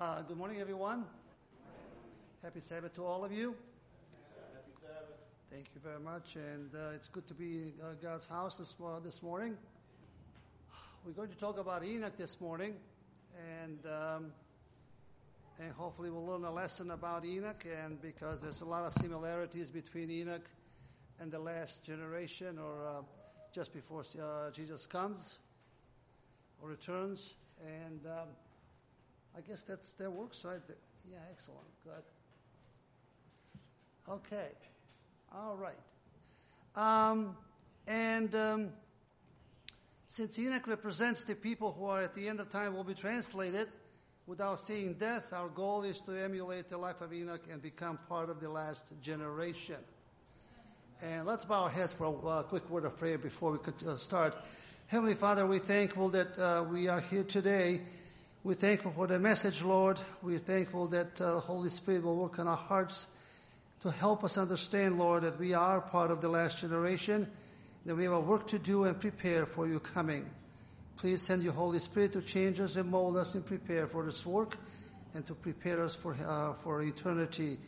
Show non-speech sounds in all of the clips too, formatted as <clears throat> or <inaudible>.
Uh, good morning, everyone. Happy Sabbath to all of you. Thank you very much, and uh, it's good to be in uh, God's house this, this morning. We're going to talk about Enoch this morning, and um, and hopefully we'll learn a lesson about Enoch, and because there's a lot of similarities between Enoch and the last generation, or uh, just before uh, Jesus comes or returns, and. Um, I guess that's that works, right? Yeah, excellent. Good. Okay. All right. Um, and um, since Enoch represents the people who are at the end of time will be translated without seeing death, our goal is to emulate the life of Enoch and become part of the last generation. And let's bow our heads for a uh, quick word of prayer before we could uh, start. Heavenly Father, we're thankful that uh, we are here today we're thankful for the message, Lord. We're thankful that uh, the Holy Spirit will work in our hearts to help us understand, Lord, that we are part of the last generation, that we have a work to do and prepare for your coming. Please send your Holy Spirit to change us and mold us and prepare for this work and to prepare us for, uh, for eternity.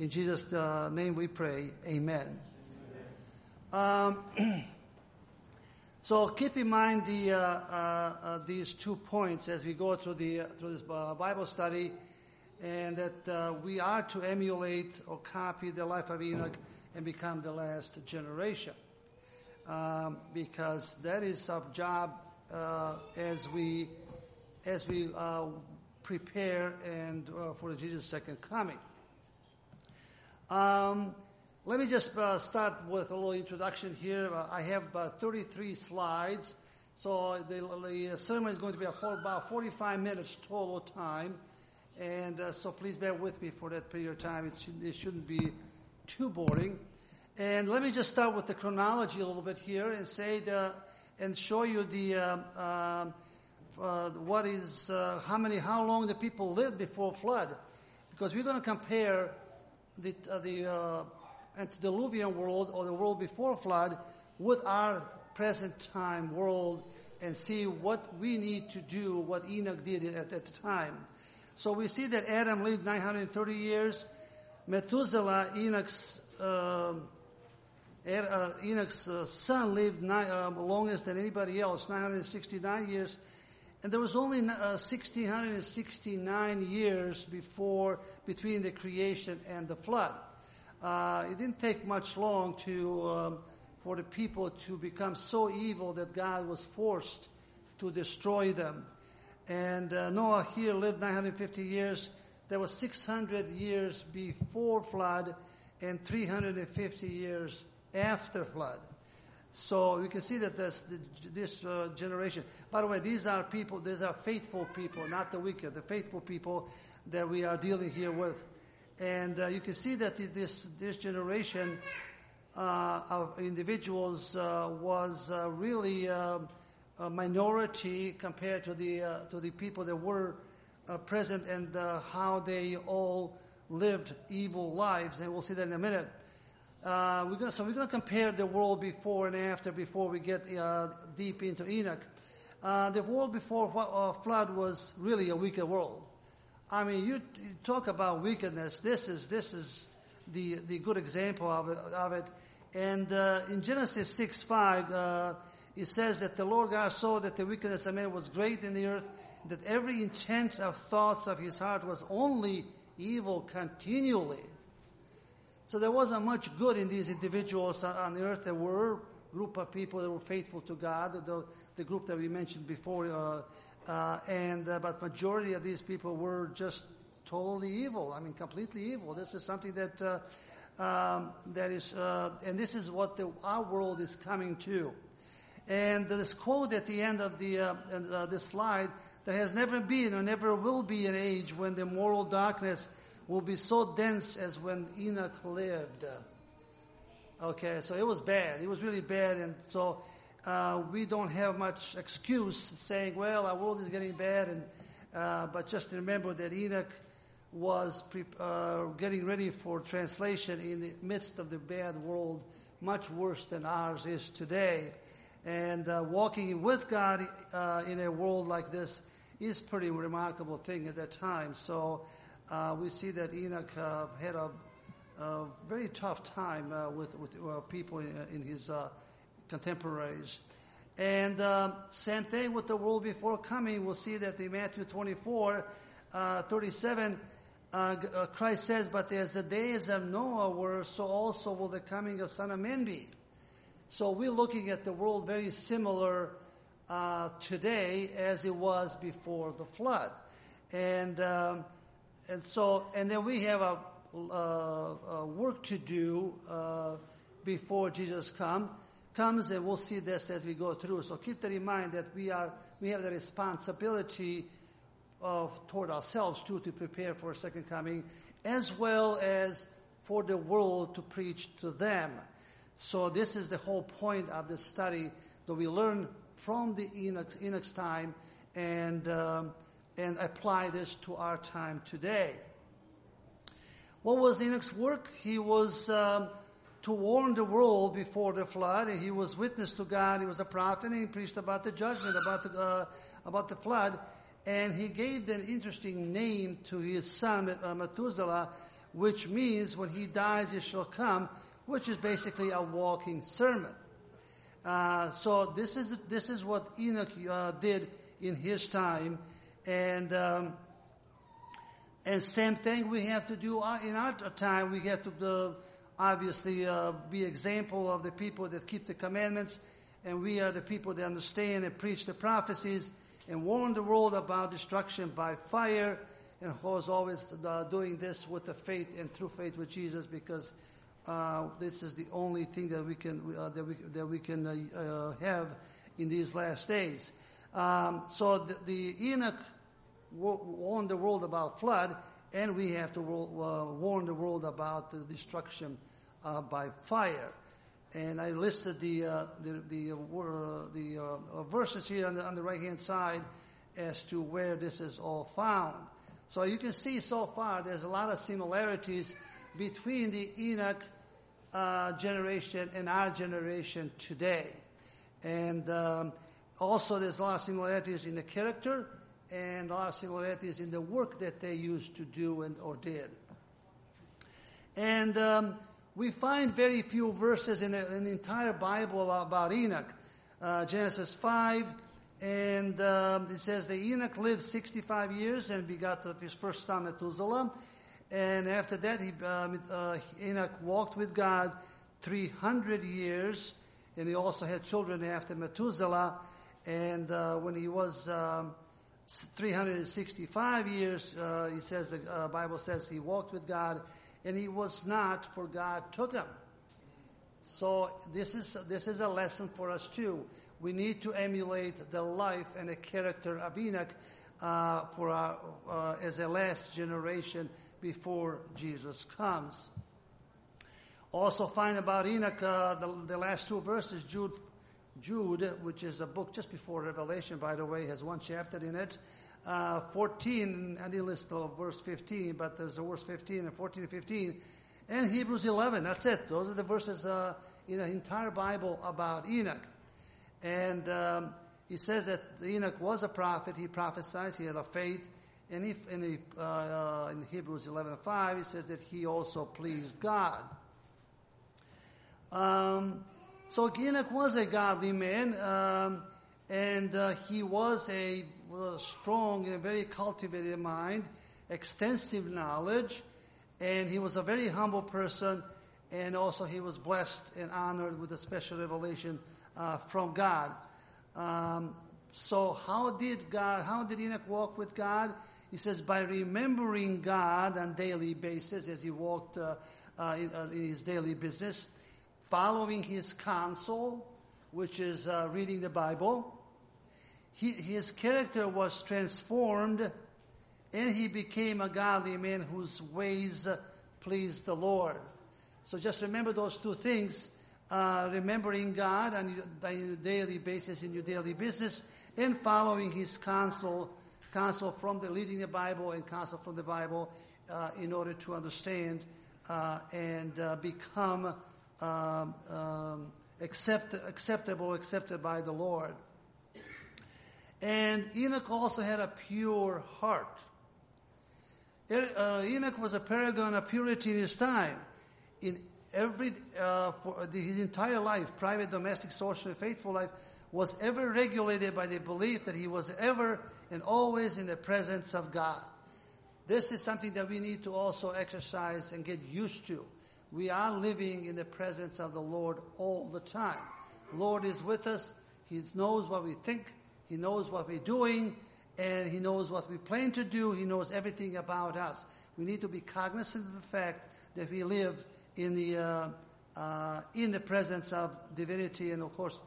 In Jesus' uh, name we pray. Amen. Amen. Um, <clears throat> So keep in mind the, uh, uh, uh, these two points as we go through, the, through this Bible study, and that we are to emulate or copy the life of Enoch and become the last generation. Um, because that is our job as we as we prepare and for Jesus' second coming. Um, let me just uh, start with a little introduction here. Uh, I have uh, 33 slides, so the, the, sermon is going to be about 45 minutes total time, and uh, so please bear with me for that period of time. It, should, it shouldn't be too boring. And let me just start with the chronology a little bit here and say the, and show you the um, um uh, what is uh, how many how long the people lived before flood, because we're going to compare the the antediluvian world or the world before flood with our present time world and see what we need to do, what Enoch did at that time. So we see that Adam lived 930 years. Methuselah, Enoch's, uh, uh, Enoch's uh, son lived nine, uh, longest than anybody else, 969 years. And there was only 1669 uh, years before, between the creation and the flood uh, it didn't take much long to um, for the people to become so evil that God was forced to destroy them. And uh, Noah here lived 950 years. There was 600 years before flood and 350 years after flood. So we can see that this, this uh, generation, by the way, these are people, these are faithful people, not the wicked, the faithful people that we are dealing here with. And uh, you can see that this, this generation uh, of individuals uh, was uh, really um, a minority compared to the, uh, to the people that were uh, present and how they all lived evil lives. And we'll see that in a minute. we're gonna, so we're going to compare the world before and after before we get deep into Enoch. the world before flood was really a wicked world. I mean, you, talk about wickedness. This is this is the the good example of it. Of it. And uh, in Genesis six five, uh, it says that the Lord God saw that the wickedness of man was great in the earth, that every intent of thoughts of his heart was only evil continually. So there wasn't much good in these individuals on the earth. There were group of people that were faithful to God, the, the group that we mentioned before. Uh, uh, and uh, but majority of these people were just totally evil. I mean, completely evil. This is something that uh, um, that is, uh, and this is what the, our world is coming to. And this quote at the end of the uh, uh, this slide: "There has never been or never will be an age when the moral darkness will be so dense as when Enoch lived." Okay, so it was bad. It was really bad, and so uh, we don't have much excuse saying, well, our world is getting bad, and, uh, but just remember that Enoch was pre- uh, getting ready for translation in the midst of the bad world, much worse than ours is today. And uh, walking with God uh, in a world like this is pretty remarkable thing at that time. So uh, we see that Enoch had a, a, very tough time with, with people in, in his contemporaries. And um, same thing with the world before coming. We'll see that in Matthew 24, uh, 37, Christ says, But as the days of Noah were, so also will the coming of Son of Man be. So we're looking at the world very similar uh, today as it was before the flood, and um, and so and then we have a, uh, a work to do uh, before Jesus come comes, and we'll see this as we go through. So keep that in mind that we are we have the responsibility of toward ourselves too to prepare for a second coming, as well as for the world to preach to them. So this is the whole point of the study that we learn from the Enoch, Enoch's time and, um, and apply this to our time today. What was Enoch's work? He was um, to warn the world before the flood. And he was witness to God. He was a prophet. And he preached about the judgment, about the, uh, about the flood. And he gave an interesting name to his son, uh, Methuselah, which means when he dies, it shall come which is basically a walking sermon. Uh, so this is this is what Enoch uh, did in his time, and um, and same thing we have to do uh, in our time. We have to uh, obviously uh, be example of the people that keep the commandments, and we are the people that understand and preach the prophecies and warn the world about destruction by fire. And who's always uh, doing this with the faith and true faith with Jesus because uh, this is the only thing that we can uh, that we that we can uh, uh have in these last days. Um, so the, the Enoch warned the world about flood, and we have to uh, warn the world about the destruction uh, by fire. And I listed the the the, the verses here on the, on the right hand side as to where this is all found. So you can see so far there's a lot of similarities between the Enoch uh, generation and our generation today. And um, also, there's a lot of similarities in the character and a lot of similarities in the work that they used to do and or did. And um, we find very few verses in the, in the entire Bible about, about Enoch. Uh, Genesis 5, and um, it says that Enoch lived 65 years and begot his first son Methuselah. And after that, he, um, uh, Enoch walked with God 300 years, and he also had children after Methuselah. And uh, when he was um, 365 years, uh, he says the uh, Bible says he walked with God, and he was not, for God took him. So this is this is a lesson for us too. We need to emulate the life and the character of Enoch uh, for our, uh, as a last generation before Jesus comes. Also find about Enoch, uh, the, the, last two verses, Jude, Jude, which is a book just before Revelation, by the way, has one chapter in it. Uh, 14, I didn't list the verse 15, but there's a verse 15 and 14 and 15. And Hebrews 11, that's it. Those are the verses uh, in the entire Bible about Enoch. And um, he says that Enoch was a prophet. He prophesied. He had a faith. And if in, the, uh, in Hebrews 11:5, it says that he also pleased God. Um, so Enoch was a godly man, um, and uh, he was a, a strong and very cultivated mind, extensive knowledge, and he was a very humble person, and also he was blessed and honored with a special revelation uh, from God. Um, so how did God? How did Enoch walk with God? He says, by remembering God on daily basis as he walked uh, uh, in, uh, in, his daily business, following his counsel, which is uh, reading the Bible, he, his character was transformed and he became a godly man whose ways pleased the Lord. So just remember those two things. Uh, remembering God on your daily basis in your daily business and following His counsel counsel from the leading the Bible and counsel from the Bible uh, in order to understand uh, and uh, become um, um, accept, acceptable, accepted by the Lord. And Enoch also had a pure heart. Uh, Enoch was a paragon of purity in his time. In every, uh, for his entire life, private, domestic, social, faithful life, was ever regulated by the belief that he was ever and always in the presence of God. This is something that we need to also exercise and get used to. We are living in the presence of the Lord all the time. Lord is with us. He knows what we think. He knows what we're doing and He knows what we plan to do. He knows everything about us. We need to be cognizant of the fact that we live in the, uh, uh, in the presence of divinity and of course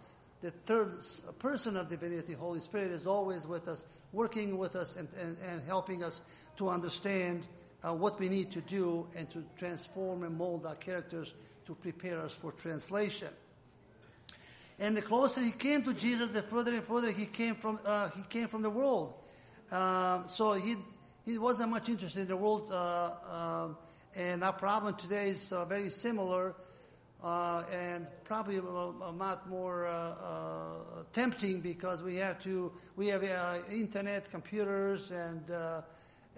the third person of divinity, Holy Spirit, is always with us, working with us and, and, and helping us to understand uh, what we need to do and to transform and mold our characters to prepare us for translation. And the closer he came to Jesus, the further and further he came from uh, he came from the world. Um, so he he wasn't much interested in the world, uh, um, and our problem today is uh, very similar, uh, and probably a, lot more uh, uh, tempting because we have to we have internet, computers, and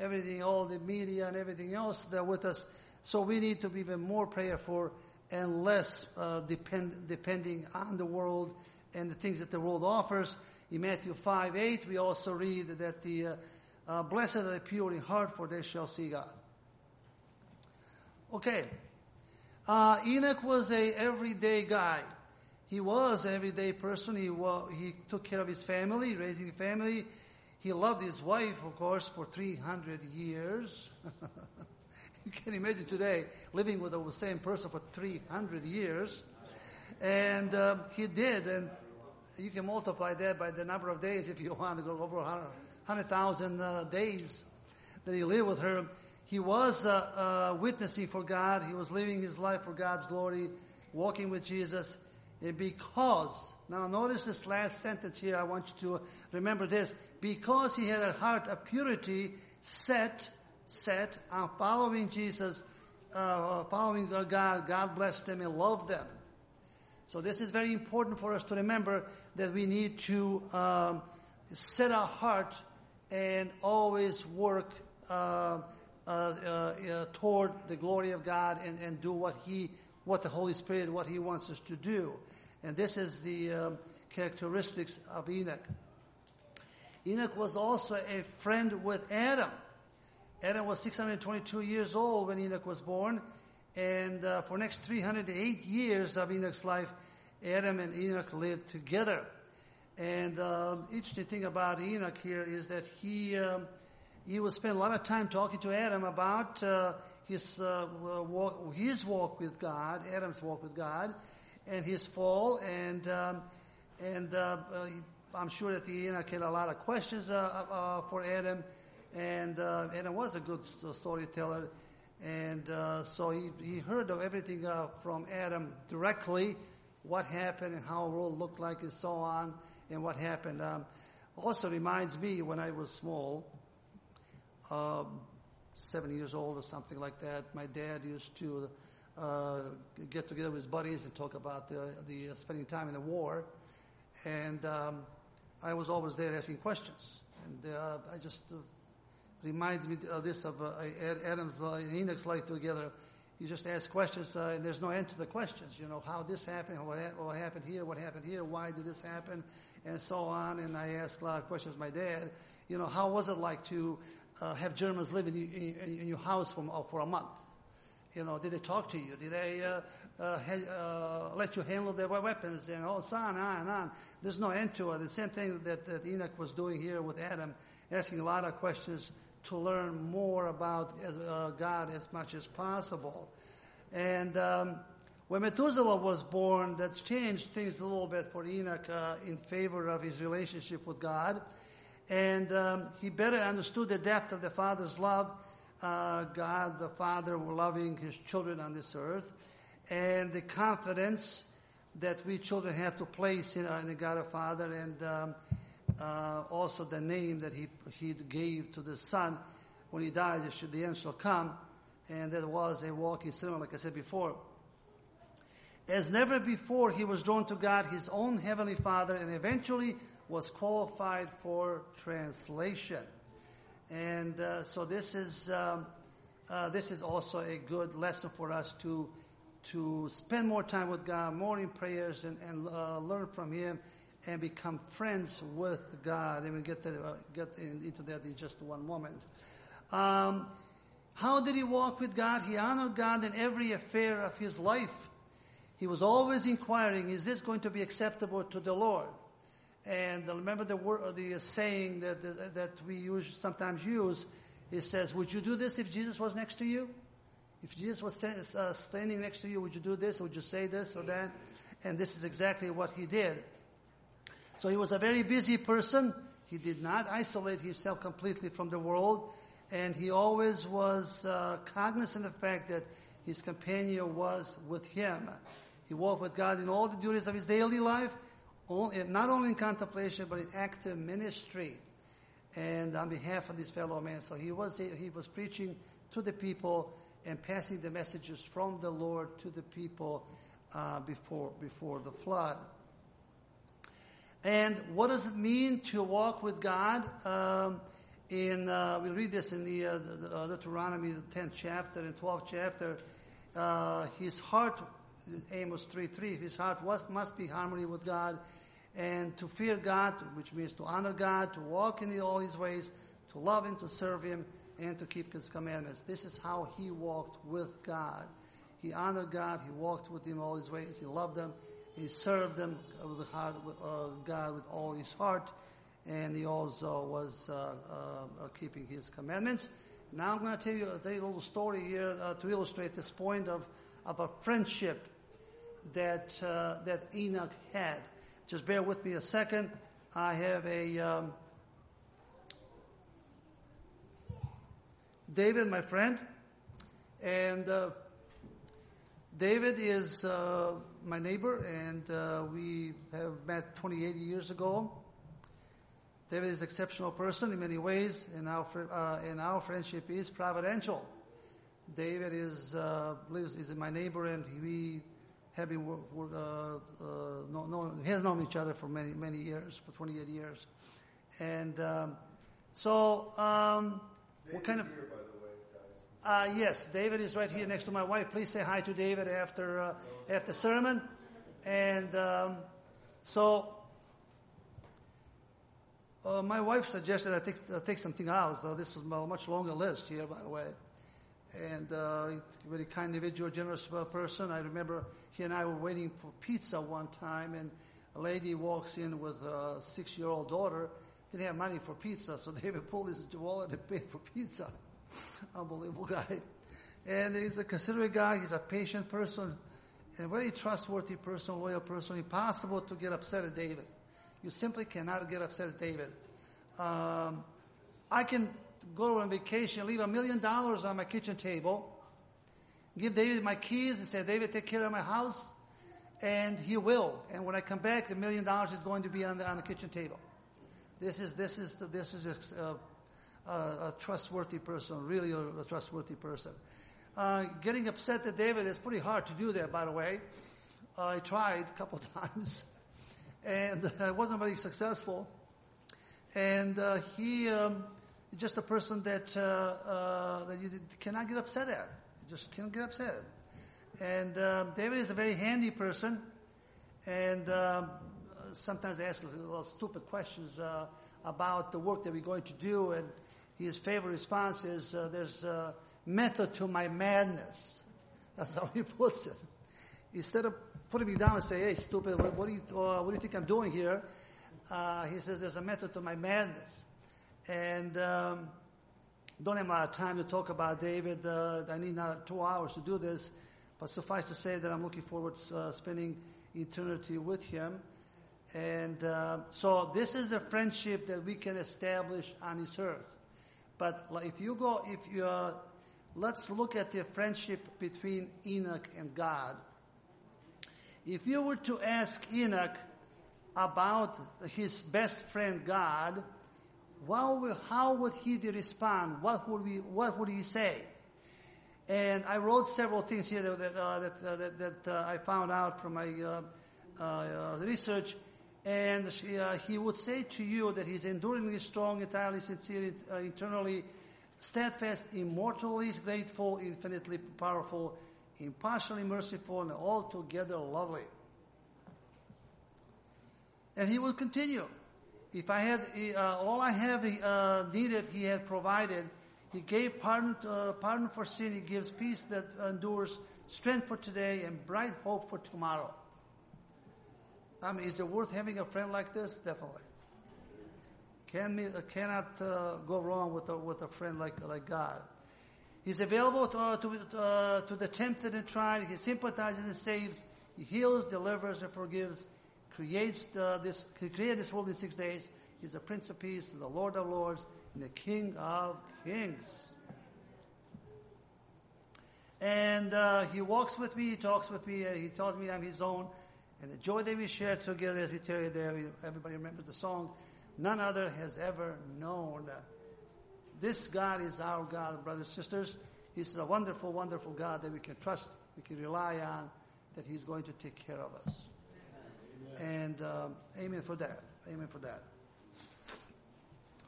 everything, all the media and everything else that are with us. So we need to be even more prayerful and less uh, depend, depending on the world and the things that the world offers. In Matthew 5, 8, we also read that the uh, uh, blessed are the pure in heart, for they shall see God. Okay. Uh, Enoch was a everyday guy. He was an everyday person. He, he took care of his family, raising family. He loved his wife, of course, for 300 years. <laughs> You can imagine today living with the same person for 300 years. And um, he did, and you can multiply that by the number of days if you want to go over 100,000 uh, days that he lived with her. He was uh, uh, witnessing for God. He was living his life for God's glory, walking with Jesus. And because, now notice this last sentence here, I want you to remember this. Because he had a heart of purity set set on following Jesus, uh, following God, God blessed them and loved them. So this is very important for us to remember that we need to um, set our heart and always work uh, uh, uh, toward the glory of God and, and do what He, what the Holy Spirit, what He wants us to do. And this is the um, characteristics of Enoch. Enoch was also a friend with Adam. Adam was 622 years old when Enoch was born, and uh, for next 308 years of Enoch's life, Adam and Enoch lived together. And um, interesting thing about Enoch here is that he um, he will spend a lot of time talking to Adam about uh, his uh, walk, his walk with God, Adam's walk with God, and his fall. And um, and uh, uh I'm sure that the Enoch had a lot of questions uh, uh, for Adam and Adam was a good storyteller, and so he, he heard of everything from Adam directly, what happened and how the world looked like and so on, and what happened. Um, also reminds me when I was small, um, seven years old or something like that, my dad used to uh, get together with his buddies and talk about the, the uh, spending time in the war, and um, I was always there asking questions, and uh, I just reminds me of this of uh, Adam's and Enoch's life together. You just ask questions, uh, and there's no end to the questions. You know how this happened, what, ha- what, happened here, what happened here, why did this happen, and so on. And I ask a lot of questions. My dad, you know, how was it like to uh, have Germans live in, in, in your house for, uh, for a month? You know, did they talk to you? Did they uh, uh, uh, let you handle their weapons and all so on, on and on? There's no end to it. The same thing that, that Enoch was doing here with Adam, asking a lot of questions to learn more about uh, God as much as possible. And um, when Methuselah was born, that changed things a little bit for Enoch in favor of his relationship with God. And um, he better understood the depth of the Father's love, uh, God the Father loving his children on this earth, and the confidence that we children have to place in, uh, in the God the Father. And um, uh, also the name that he, he gave to the son when he dies, the end shall come. And that was a walking cinema, like I said before. As never before, he was drawn to God, his own heavenly father, and eventually was qualified for translation. And uh, so this is um, uh, this is also a good lesson for us to to spend more time with God, more in prayers, and, and uh, learn from Him, and become friends with God. And we get uh, get in, into that in just one moment. Um, how did he walk with God? He honored God in every affair of his life. He was always inquiring, is this going to be acceptable to the Lord? And remember the word, the saying that, that, that we use, sometimes use, it says, would you do this if Jesus was next to you? If Jesus was uh, standing next to you, would you do this? Would you say this or that? And this is exactly what he did. So he was a very busy person. He did not isolate himself completely from the world. And he always was uh, cognizant of the fact that his companion was with him. He walked with God in all the duties of his daily life, not only in contemplation, but in active ministry. And on behalf of his fellow men. So he was, he was preaching to the people and passing the messages from the Lord to the people uh, before, before the flood. And what does it mean to walk with God? Um, in uh, we read this in the, uh, the uh, Deuteronomy, the tenth chapter and twelfth chapter. Uh, his heart, Amos three three. His heart was, must be harmony with God, and to fear God, which means to honor God, to walk in all His ways, to love Him, to serve Him, and to keep His commandments. This is how he walked with God. He honored God. He walked with Him all His ways. He loved them. He served them with the heart, uh, God with all his heart and he also was uh, uh, keeping his commandments. Now I'm going to tell you, tell you a little story here uh, to illustrate this point of, of a friendship that uh, that Enoch had. Just bear with me a second. I have a um, David, my friend, and uh, David is uh, my neighbor, and we have met 28 years ago. David is an exceptional person in many ways, and our, uh, and our friendship is providential. David is, uh, lives, is my neighbor, and we have been, uh, uh, know, know, has known each other for many, many years, for 28 years. And um, so, um, what kind of. Here, way, uh, yes, David is right here next to my wife. Please say hi to David after uh, after sermon. And um, so uh, my wife suggested I take, uh, take something else. Uh, this was a much longer list here, by the way. And uh, very kind individual, generous person. I remember he and I were waiting for pizza one time, and a lady walks in with a six-year-old daughter. Didn't have money for pizza, so <laughs> David pulled his wallet and paid for pizza. <laughs> Unbelievable guy. And he's a considerate guy. He's a patient person, and a very trustworthy person, loyal person. Impossible to get upset at David. You simply cannot get upset at David. Um, I can go on vacation, leave a million dollars on my kitchen table, give David my keys and say, David, take care of my house. And he will. And when I come back, the million dollars is going to be on the, on the kitchen table. This is, this is, the, this is a, a, a, trustworthy person, really a, a trustworthy person. Uh, getting upset at David is pretty hard to do that, by the way. Uh, I tried a couple <laughs> times and I wasn't very successful. And uh, he um, just a person that uh, uh, that you cannot get upset at. You just can't get upset. And um, David is a very handy person, and um, sometimes asks little stupid questions uh, about the work that we're going to do. And his favorite response is, uh, "There's a method to my madness." That's <laughs> how he puts it. Instead of putting me down and say, hey, stupid, what, what do, you, uh, what do you think I'm doing here? Uh, he says, there's a method to my madness. And um, don't have a lot of time to talk about David. Uh, I need not two hours to do this. But suffice to say that I'm looking forward to uh, spending eternity with him. And uh, so this is the friendship that we can establish on this earth. But if you go, if you, uh, let's look at the friendship between Enoch and God. If you were to ask Enoch about his best friend God, how would he respond? What would, we, what would he say? And I wrote several things here that, uh, that, uh, that, that uh, I found out from my uh, uh, research. And she, he would say to you that he's enduringly strong, entirely sincere, eternally steadfast, immortally grateful, infinitely powerful, impartially merciful, and altogether lovely. And he will continue. If I had uh, all I have uh, needed, he had provided. He gave pardon, uh, pardon for sin. He gives peace that endures, strength for today, and bright hope for tomorrow. I mean, is it worth having a friend like this? Definitely. Can uh, cannot uh, go wrong with a, with a friend like, like God. He's available to, uh, to, to the tempted and tried. He sympathizes and saves. He heals, delivers, and forgives. Creates the, this, he created this world in six days. He's the Prince of Peace, the Lord of Lords, and the King of Kings. And uh, he walks with me, he talks with me, he tells me I'm his own. And the joy that we share together as we tell you there, everybody remembers the song, none other has ever known. This God is our God, brothers and sisters. He's a wonderful, wonderful God that we can trust, we can rely on, that He's going to take care of us. And um, amen for that. Amen for that.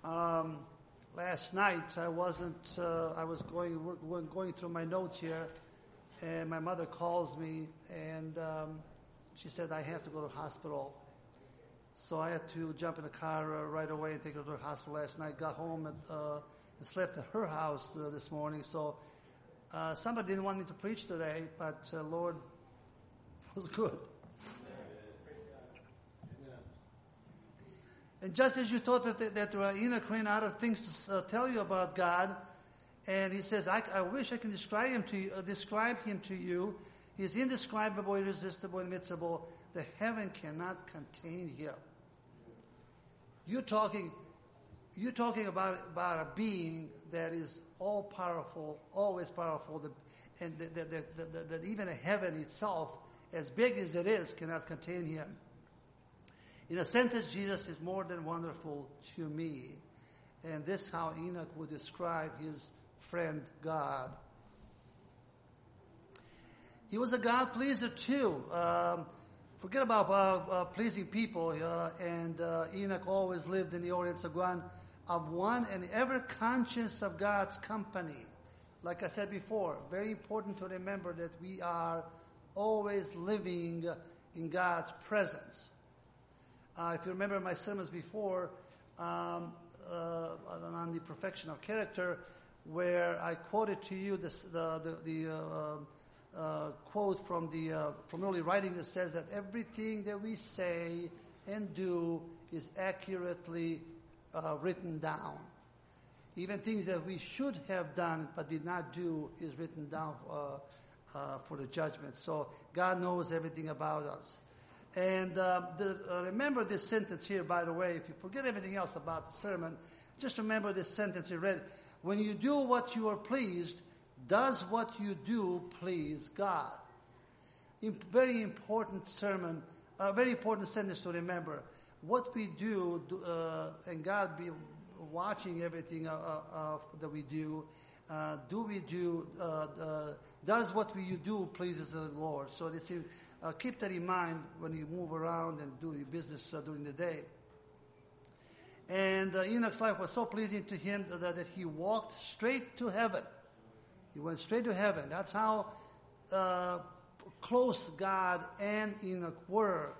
Um, last night I wasn't. Uh, I was going going through my notes here, and my mother calls me, and um, she said I have to go to the hospital. So I had to jump in the car uh, right away and take her to the hospital last night. Got home and, uh, and slept at her house uh, this morning. So uh, somebody didn't want me to preach today, but uh, Lord <laughs> was good. And just as you thought that, that uh, Enoch ran out of things to uh, tell you about God, and he says, I, I wish I can describe him to you, uh, describe him to you. He's indescribable, irresistible, immiscible. The heaven cannot contain him. You're talking, you're talking about, about a being that is all powerful, always powerful, the, and that even a heaven itself, as big as it is, cannot contain him. In a sentence, Jesus is more than wonderful to me. And this is how Enoch would describe his friend God. He was a God pleaser too. Um, forget about uh, uh, pleasing people. Uh, and uh, Enoch always lived in the Orient of one, of one and ever conscious of God's company. Like I said before, very important to remember that we are always living in God's presence. Uh, if you remember my sermons before um, uh, on the perfection of character, where I quoted to you this, the, the, the uh, uh quote from the uh, from early writing that says that everything that we say and do is accurately uh, written down. Even things that we should have done but did not do is written down for the judgment. So God knows everything about us. And uh, the, uh, remember this sentence here, by the way. If you forget everything else about the sermon, just remember this sentence you read. When you do what you are pleased, does what you do please God? In, very important sermon, a uh, very important sentence to remember. What we do, uh, and God be watching everything uh, uh, that we do, do we do, does what we do pleases the Lord? So this is uh, keep that in mind when you move around and do your business uh, during the day. And uh, Enoch's life was so pleasing to him that, that, he walked straight to heaven. He went straight to heaven. That's how uh, close God and Enoch were.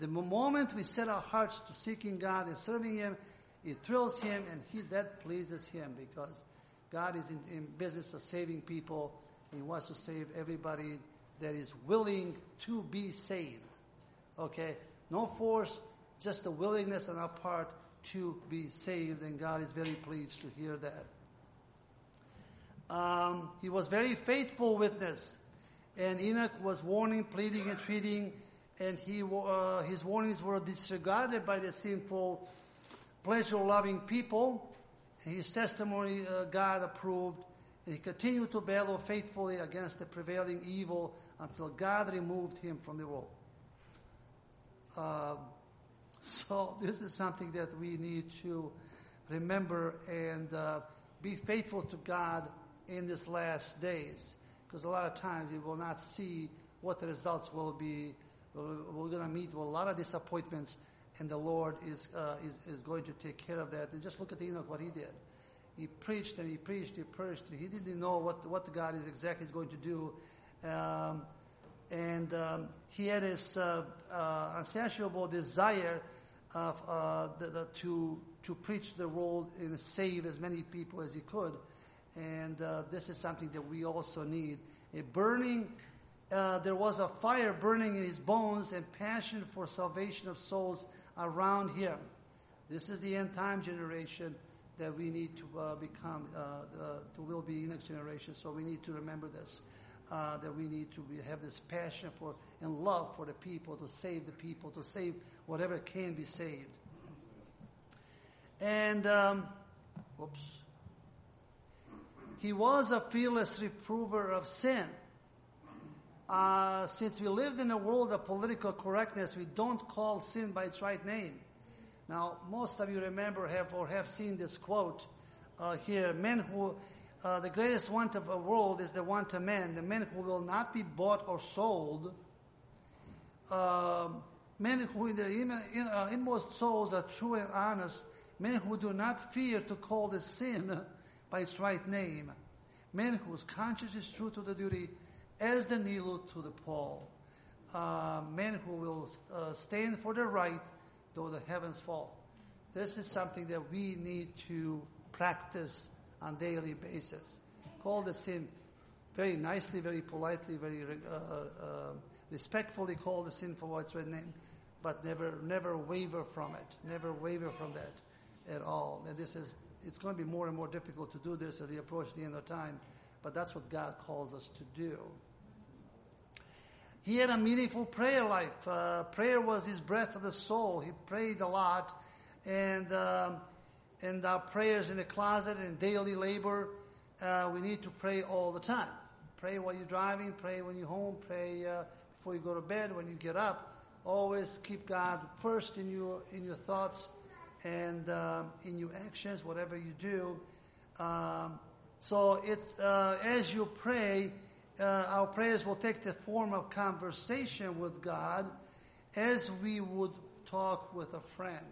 The moment we set our hearts to seeking God and serving Him, it thrills Him and he, that pleases Him because God is in, in business of saving people. He wants to save everybody that is willing to be saved. Okay? No force, just the willingness on our part to be saved, and God is very pleased to hear that. Um, he was very faithful witness, and Enoch was warning, pleading, and treating, and he, uh, his warnings were disregarded by the sinful, pleasure-loving people. His testimony uh, God approved, and he continued to battle faithfully against the prevailing evil until God removed him from the world. Um, <laughs> so this is something that we need to remember and uh, be faithful to God in these last days. Because a lot of times we will not see what the results will be. We're, we're going to meet with a lot of disappointments and the Lord is, uh, is, is going to take care of that. And just look at Enoch, what he did. He preached and he preached, he preached. He didn't know what, what God is exactly is going to do. Um, and um, he had this uh, uh, insatiable desire of uh, the, the, to to preach the world and save as many people as he could. And uh, this is something that we also need. A burning, uh, there was a fire burning in his bones and passion for salvation of souls around him. This is the end time generation that we need to uh, become, to will be next generation. So we need to remember this. Uh, that we need to be, have this passion for and love for the people to save the people to save whatever can be saved. And um, whoops. He was a fearless reprover of sin. Uh, since we lived in a world of political correctness we don't call sin by its right name. Now most of you remember have or have seen this quote uh, here. Men who uh, the greatest want of the world is the want of men, the men who will not be bought or sold, uh, men who in their uh, inmost souls are true and honest, men who do not fear to call the sin <laughs> by its right name, men whose conscience is true to the duty as the needle to the pole, uh, men who will uh, stand for the right though the heavens fall. This is something that we need to practice on daily basis. Call the sin very nicely, very politely, very uh, uh, respectfully call the sin for what's its name, but never, never waver from it. Never waver from that at all. And this is, it's going to be more and more difficult to do this as we approach the end of time, but that's what God calls us to do. He had a meaningful prayer life. Uh, prayer was his breath of the soul. He prayed a lot, and um, and our prayers in the closet and daily labor, uh, we need to pray all the time. Pray while you're driving, pray when you're home, pray uh, before you go to bed, when you get up. Always keep God first in your in your thoughts and uh, in your actions, whatever you do. Um, so it uh, as you pray, uh, our prayers will take the form of conversation with God, as we would talk with a friend.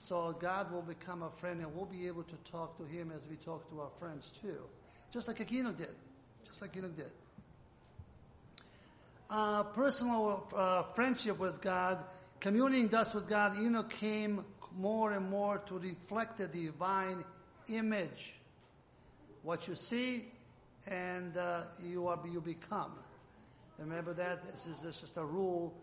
So God will become a friend and we'll be able to talk to him as we talk to our friends too. Just like Enoch did. Just like Enoch did. Uh, personal uh, friendship with God, communing thus with God, Enoch came more and more to reflect the divine image. What you see and uh, you are you become. Remember that this is, this is just a rule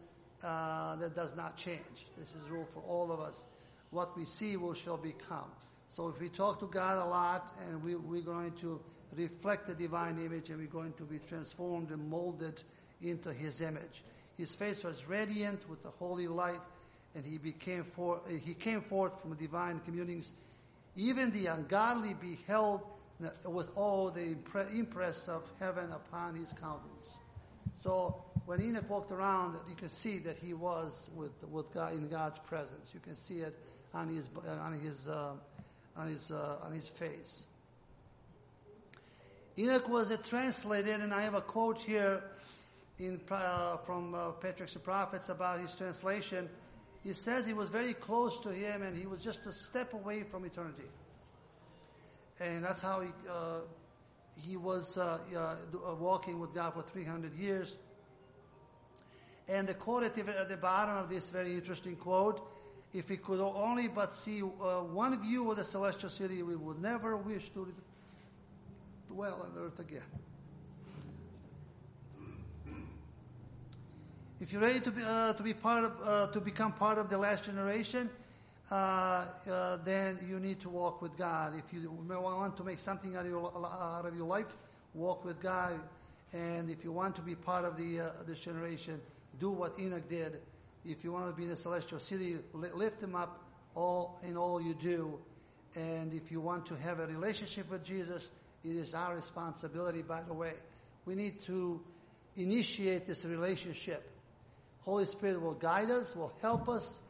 uh, that does not change. This is rule for all of us what we see will shall become. So if we talk to God a lot and we, we're going to reflect the divine image and we're going to be transformed and molded into his image. His face was radiant with the holy light and he became for, he came forth from divine communings. Even the ungodly beheld with all the impress of heaven upon his countenance. So when Enoch walked around, you can see that he was with, with God in God's presence. You can see it on his on his uh, on his uh, on his face. Enoch was translated, and I have a quote here in uh, from uh, Patriarchs and Prophets about his translation. He says he was very close to him, and he was just a step away from eternity. And that's how he uh, he was uh, walking with God for 300 years. And the quote at the, at the bottom of this very interesting quote if we could only but see uh, one view of the celestial city, we would never wish to dwell on earth again. If you're ready to be, uh, to be part of, uh, to become part of the last generation, uh, uh, then you need to walk with God. If you want to make something out of your, out of your life, walk with God. And if you want to be part of the, uh, this generation, do what Enoch did if you want to be in the celestial city, lift them up all in all you do. And if you want to have a relationship with Jesus, it is our responsibility, by the way. We need to initiate this relationship. Holy Spirit will guide us, will help us,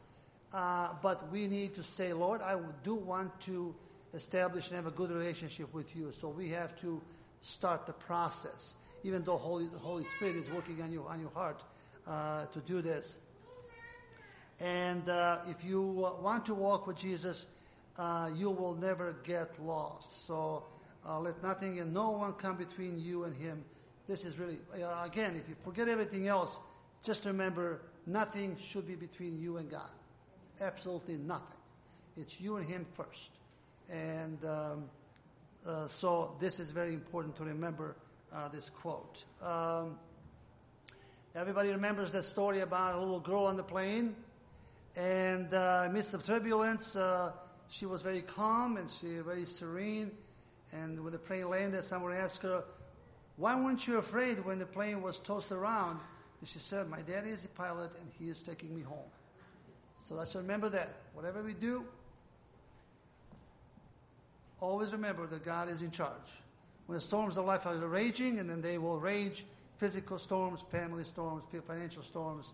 uh, but we need to say, Lord, I do want to establish and have a good relationship with you. So we have to start the process, even though Holy, Holy Spirit is working on you on your heart uh, to do this. And uh, if you want to walk with Jesus, uh, you will never get lost. So uh, let nothing and no one come between you and Him. This is really, uh, again, if you forget everything else, just remember nothing should be between you and God. Absolutely nothing. It's you and Him first. And um, uh, so this is very important to remember uh, this quote. Um, everybody remembers that story about a little girl on the plane. And uh, amidst the turbulence, uh, she was very calm and she very serene. And when the plane landed, someone asked her, why weren't you afraid when the plane was tossed around? And she said, my daddy is a pilot and he is taking me home. So let's remember that. Whatever we do, always remember that God is in charge. When the storms of life are raging, and then they will rage, physical storms, family storms, financial storms,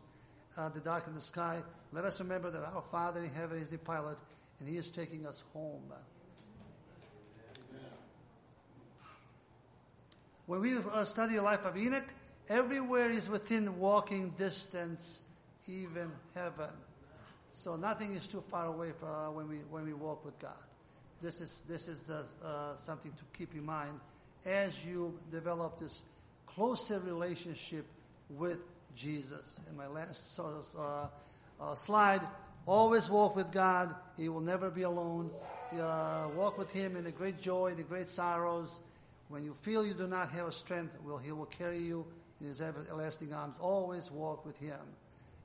uh, the dark in the sky, let us remember that our Father in heaven is the pilot, and He is taking us home. When we uh, study the life of Enoch, everywhere is within walking distance, even heaven. So nothing is too far away for, uh, when we when we walk with God. This is this is the, uh, something to keep in mind as you develop this closer relationship with Jesus. And my last uh, uh, slide: always walk with God. He will never be alone. Uh, walk with Him in the great joy, in the great sorrows. When you feel you do not have a strength, well, He will carry you in His everlasting arms. Always walk with Him.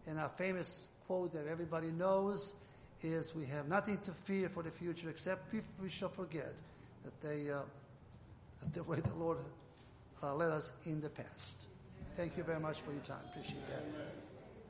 And our famous quote that everybody knows is we have nothing to fear for the future except if we shall forget that they, uh, the way the Lord uh, led us in the past. Thank you very much for your time. Appreciate that.